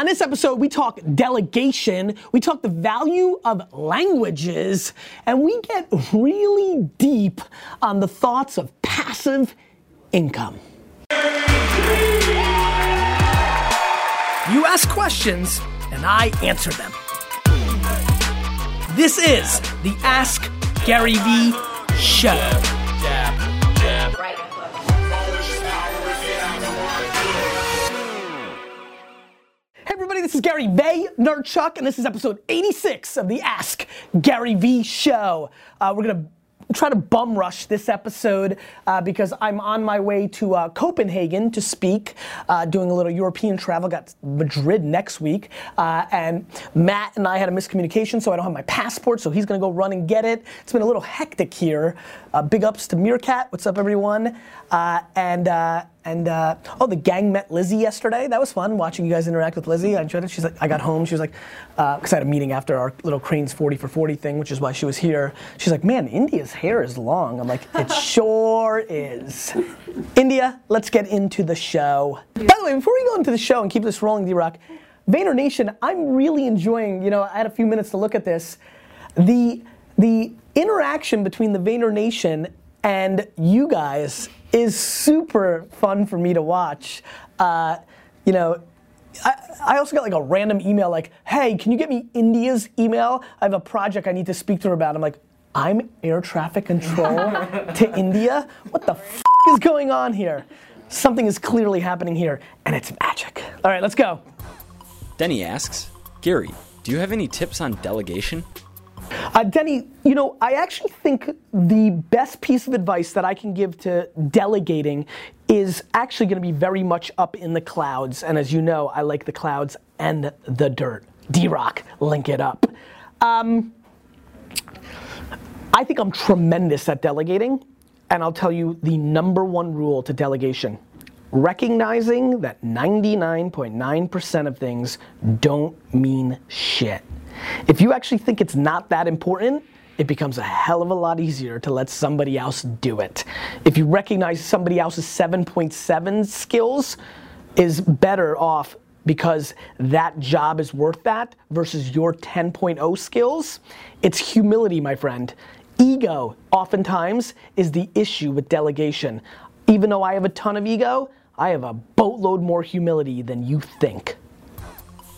On this episode, we talk delegation, we talk the value of languages, and we get really deep on the thoughts of passive income. You ask questions, and I answer them. This is the Ask Gary Vee Show. Is Gary Vaynerchuk, and this is episode 86 of the Ask Gary Vee Show. Uh, we're gonna try to bum rush this episode uh, because I'm on my way to uh, Copenhagen to speak, uh, doing a little European travel. Got Madrid next week, uh, and Matt and I had a miscommunication, so I don't have my passport. So he's gonna go run and get it. It's been a little hectic here. Uh, big ups to Meerkat. What's up, everyone? Uh, and and uh, oh, the gang met Lizzie yesterday. That was fun watching you guys interact with Lizzie. I enjoyed it. She's like, I got home. She was like, because uh, I had a meeting after our little Crain's 40 for 40 thing, which is why she was here. She's like, man, India's hair is long. I'm like, it sure is. India, let's get into the show. By the way, before we go into the show and keep this rolling, D-Rock, Vayner Nation, I'm really enjoying. You know, I had a few minutes to look at this. The the interaction between the Vayner Nation and you guys is super fun for me to watch. Uh, you know, I, I, also got like a random email like, hey, can you get me India's email? I have a project I need to speak to her about. I'm like, I'm air traffic control to India? What the f is going on here? Something is clearly happening here, and it's magic. All right, let's go. Denny asks, Gary, do you have any tips on delegation? Uh, Denny, you know, I actually think the best piece of advice that I can give to delegating is actually going to be very much up in the clouds. And as you know, I like the clouds and the dirt. D Rock, link it up. Um, I think I'm tremendous at delegating, and I'll tell you the number one rule to delegation recognizing that 99.9% of things don't mean shit. If you actually think it's not that important, it becomes a hell of a lot easier to let somebody else do it. If you recognize somebody else's 7.7 skills is better off because that job is worth that versus your 10.0 skills, it's humility, my friend. Ego, oftentimes, is the issue with delegation. Even though I have a ton of ego, I have a boatload more humility than you think.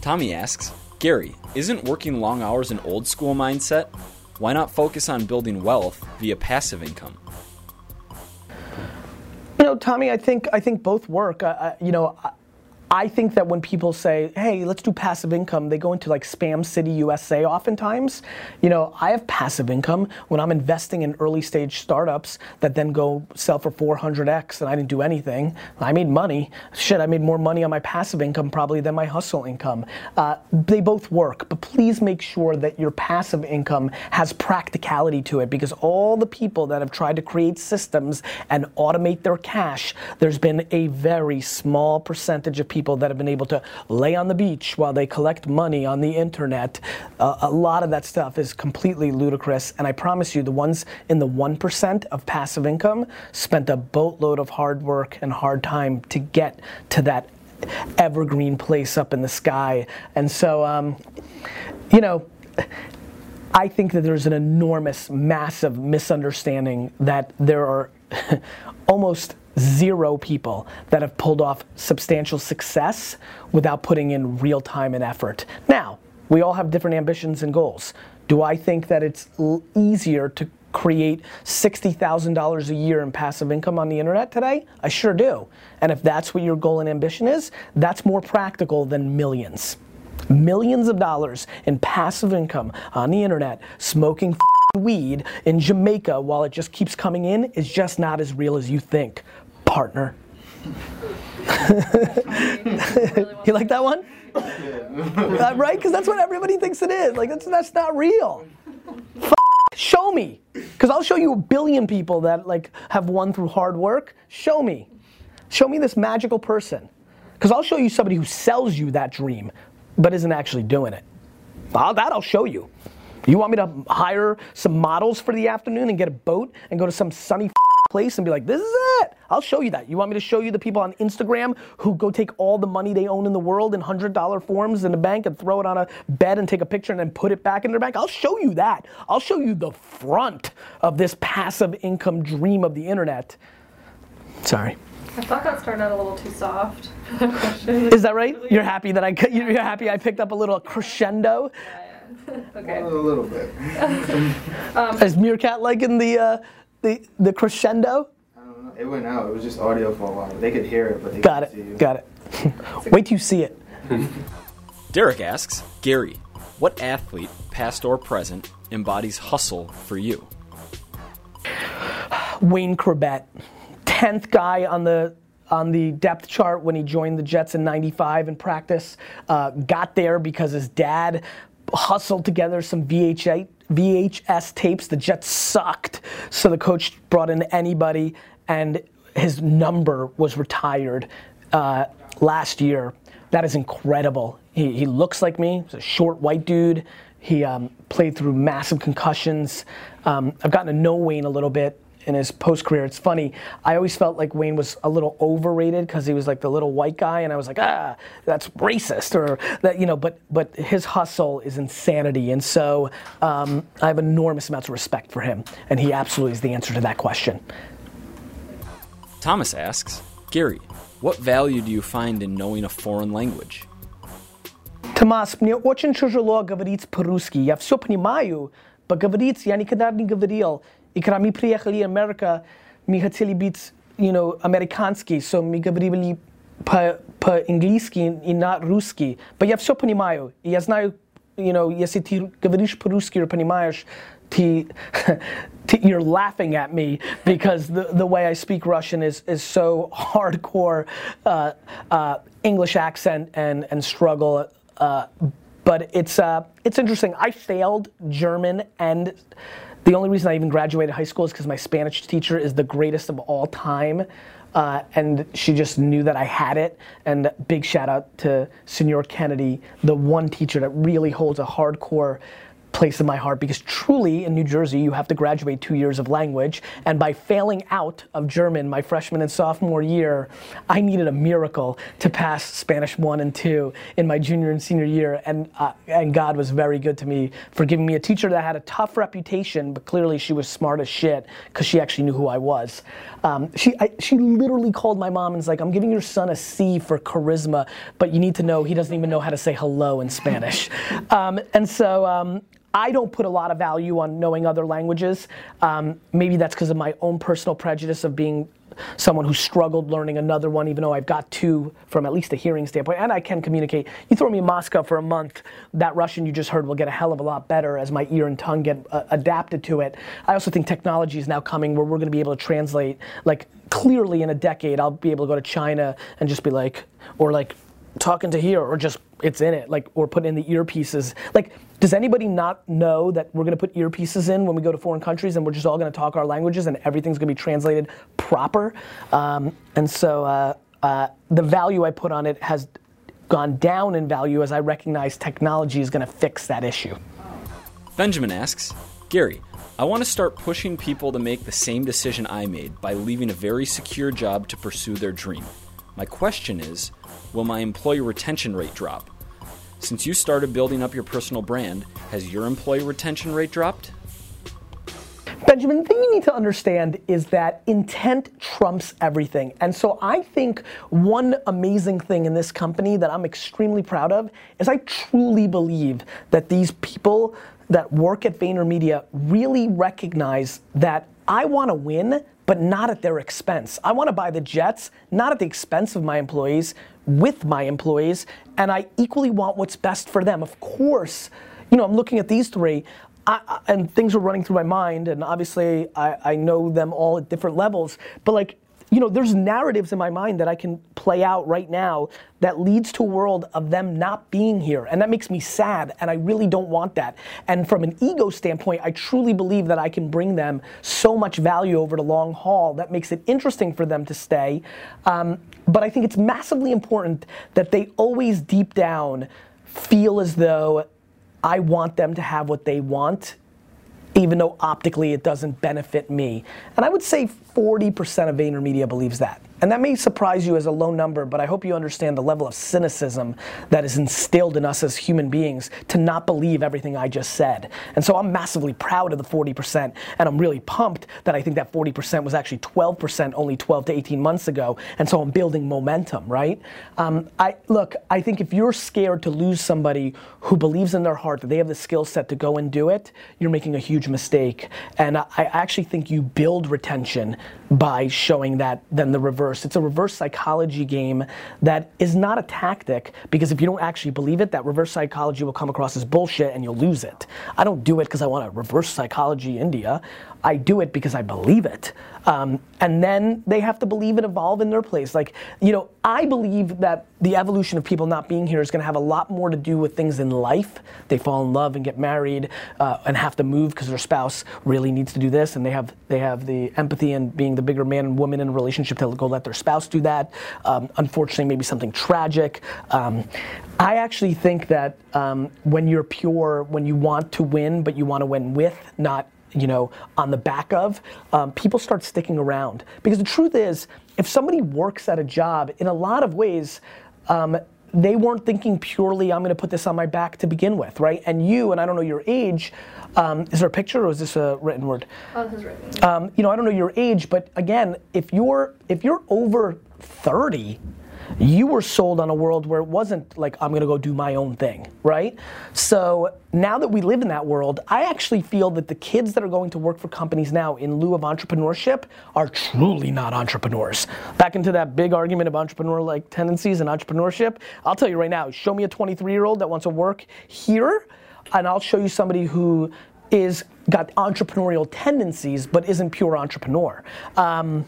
Tommy asks, Gary, isn't working long hours an old school mindset? Why not focus on building wealth via passive income? You know, Tommy, I think I think both work. Uh, you know, I think that when people say, hey, let's do passive income, they go into like Spam City USA oftentimes. You know, I have passive income when I'm investing in early stage startups that then go sell for 400x and I didn't do anything. I made money. Shit, I made more money on my passive income probably than my hustle income. Uh, they both work, but please make sure that your passive income has practicality to it because all the people that have tried to create systems and automate their cash, there's been a very small percentage of people people that have been able to lay on the beach while they collect money on the internet. Uh, a lot of that stuff is completely ludicrous. And I promise you, the ones in the 1% of passive income spent a boatload of hard work and hard time to get to that evergreen place up in the sky. And so, um, you know, I think that there's an enormous, massive misunderstanding that there are almost zero people that have pulled off substantial success without putting in real time and effort. Now, we all have different ambitions and goals. Do I think that it's easier to create $60,000 a year in passive income on the internet today? I sure do. And if that's what your goal and ambition is, that's more practical than millions. Millions of dollars in passive income on the internet, smoking weed in Jamaica while it just keeps coming in is just not as real as you think partner. you like that one? uh, right? Because that's what everybody thinks it is. Like, that's, that's not real. F- show me. Because I'll show you a billion people that like have won through hard work. Show me. Show me this magical person. Because I'll show you somebody who sells you that dream, but isn't actually doing it. I'll, that I'll show you. You want me to hire some models for the afternoon and get a boat and go to some sunny place and be like, this is it. I'll show you that. You want me to show you the people on Instagram who go take all the money they own in the world in $100 forms in a bank and throw it on a bed and take a picture and then put it back in their bank? I'll show you that. I'll show you the front of this passive income dream of the internet. Sorry. I thought that started out a little too soft for that question. Is that right? You're happy that I you're happy I picked up a little crescendo. okay. A little bit. Is Meerkat liking the uh, the the crescendo? I don't know. It went out. It was just audio for a while. They could hear it, but they Got couldn't see you. it. Got it. Wait till you see it. Derek asks, Gary, what athlete, past or present, embodies hustle for you? Wayne Chrebet, tenth guy on the on the depth chart when he joined the Jets in '95 in practice. Uh, got there because his dad hustled together some VHA, VHS tapes. The Jets sucked, so the coach brought in anybody, and his number was retired uh, last year. That is incredible. He, he looks like me. He's a short white dude. He um, played through massive concussions. Um, I've gotten to know Wayne a little bit in his post career. It's funny. I always felt like Wayne was a little overrated because he was like the little white guy, and I was like, ah, that's racist, or that you know. But but his hustle is insanity, and so um, I have enormous amounts of respect for him, and he absolutely is the answer to that question. Thomas asks, Gary, what value do you find in knowing a foreign language? Томас, мне очень тяжело говорить по-русски. Я все понимаю, но говорить я никогда не говорил. И когда мы приехали в Америку, мы хотели быть, you know, американские, so мы говорили по- по-английски и на русский. Но я все понимаю. И я знаю, you know, если ты говоришь по-русски или понимаешь, ты, ты, you're laughing at me because the, the way I speak Russian is, is so hardcore uh, uh, English accent and, and struggle. Uh, but it's, uh, it's interesting. I failed German and the only reason I even graduated high school is because my Spanish teacher is the greatest of all time. Uh, and she just knew that I had it. And big shout out to Senor Kennedy, the one teacher that really holds a hardcore place in my heart because truly in New Jersey you have to graduate two years of language. And by failing out of German my freshman and sophomore year I needed a miracle to pass Spanish 1 and 2 in my junior and senior year. And uh, and God was very good to me for giving me a teacher that had a tough reputation but clearly she was smart as shit because she actually knew who I was. Um, she I, she literally called my mom and was like I'm giving your son a C for charisma but you need to know he doesn't even know how to say hello in Spanish. Um, and so um, I don't put a lot of value on knowing other languages. Um, maybe that's because of my own personal prejudice of being someone who struggled learning another one, even though I've got two from at least a hearing standpoint, and I can communicate. You throw me in Moscow for a month, that Russian you just heard will get a hell of a lot better as my ear and tongue get uh, adapted to it. I also think technology is now coming where we're going to be able to translate, like clearly in a decade, I'll be able to go to China and just be like, or like talking to here, or just it's in it, like, or put in the earpieces. Like, does anybody not know that we're gonna put earpieces in when we go to foreign countries and we're just all gonna talk our languages and everything's gonna be translated proper? Um, and so uh, uh, the value I put on it has gone down in value as I recognize technology is gonna fix that issue. Benjamin asks, Gary, I want to start pushing people to make the same decision I made by leaving a very secure job to pursue their dream. My question is, will my employee retention rate drop? Since you started building up your personal brand, has your employee retention rate dropped? Benjamin, the thing you need to understand is that intent trumps everything. And so I think one amazing thing in this company that I'm extremely proud of is I truly believe that these people that work at VaynerMedia really recognize that I want to win, but not at their expense. I want to buy the jets, not at the expense of my employees, with my employees, and I equally want what's best for them. Of course, you know, I'm looking at these three. I- and things are running through my mind, and obviously I, I know them all at different levels. But like, you know, there's narratives in my mind that I can play out right now that leads to a world of them not being here, and that makes me sad, and I really don't want that. And from an ego standpoint, I truly believe that I can bring them so much value over the long haul that makes it interesting for them to stay. Um, but I think it's massively important that they always deep down feel as though I want them to have what they want even though optically it doesn't benefit me. And I would say 40% of VaynerMedia believes that. And that may surprise you as a low number, but I hope you understand the level of cynicism that is instilled in us as human beings to not believe everything I just said. And so I'm massively proud of the 40%, and I'm really pumped that I think that 40% was actually 12% only 12 to 18 months ago. And so I'm building momentum, right? Um, I look. I think if you're scared to lose somebody who believes in their heart that they have the skill set to go and do it, you're making a huge mistake. And I, I actually think you build retention by showing that than the reverse reverse. It's a reverse psychology game that is not a tactic because if you don't actually believe it, that reverse psychology will come across as bullshit and you'll lose it. I don't do it because I want to reverse psychology India. I do it because I believe it. Um, and then they have to believe and evolve in their place. Like, you know, I believe that the evolution of people not being here is going to have a lot more to do with things in life. They fall in love and get married uh, and have to move because their spouse really needs to do this, and they have they have the empathy and being the bigger man and woman in a relationship to go let their spouse do that. Um, unfortunately, maybe something tragic. Um, I actually think that um, when you're pure, when you want to win, but you want to win with, not you know, on the back of, um, people start sticking around. Because the truth is, if somebody works at a job, in a lot of ways, um, they weren't thinking purely, I'm gonna put this on my back to begin with, right? And you, and I don't know your age, um, is there a picture or is this a written word? Oh, this is written. Um, you know, I don't know your age, but again, if you're if you're over 30, you were sold on a world where it wasn't like I'm gonna go do my own thing, right? So now that we live in that world, I actually feel that the kids that are going to work for companies now in lieu of entrepreneurship are truly not entrepreneurs. Back into that big argument of entrepreneur like tendencies and entrepreneurship, I'll tell you right now, show me a 23 year old that wants to work here, and I'll show you somebody who is got entrepreneurial tendencies but isn't pure entrepreneur. Um,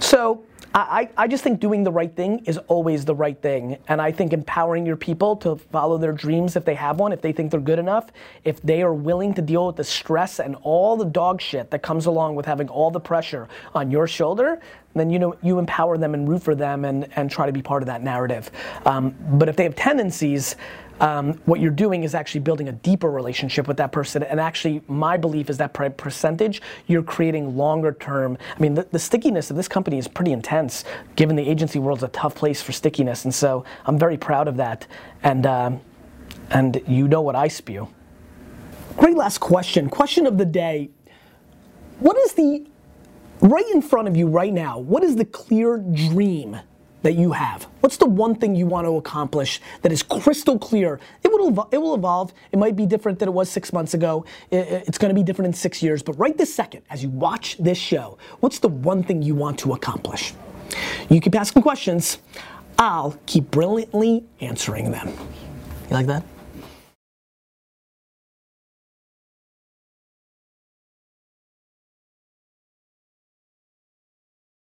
so I, I just think doing the right thing is always the right thing. And I think empowering your people to follow their dreams if they have one, if they think they're good enough, if they are willing to deal with the stress and all the dog shit that comes along with having all the pressure on your shoulder, then you know you empower them and root for them and, and try to be part of that narrative. Um, but if they have tendencies, um, what you're doing is actually building a deeper relationship with that person. And actually, my belief is that percentage you're creating longer term. I mean, the, the, stickiness of this company is pretty intense, given the agency world's a tough place for stickiness. And so I'm very proud of that. And um, and you know what I spew. Great last question. Question of the day. What is the right in front of you right now? What is the clear dream that you have? What's the one thing you want to accomplish that is crystal clear? It will, it will evolve. It might be different than it was six months ago. it's going to be different in six years. But right this second, as you watch this show, what's the one thing you want to accomplish? You keep asking questions. I'll keep brilliantly answering them. You like that?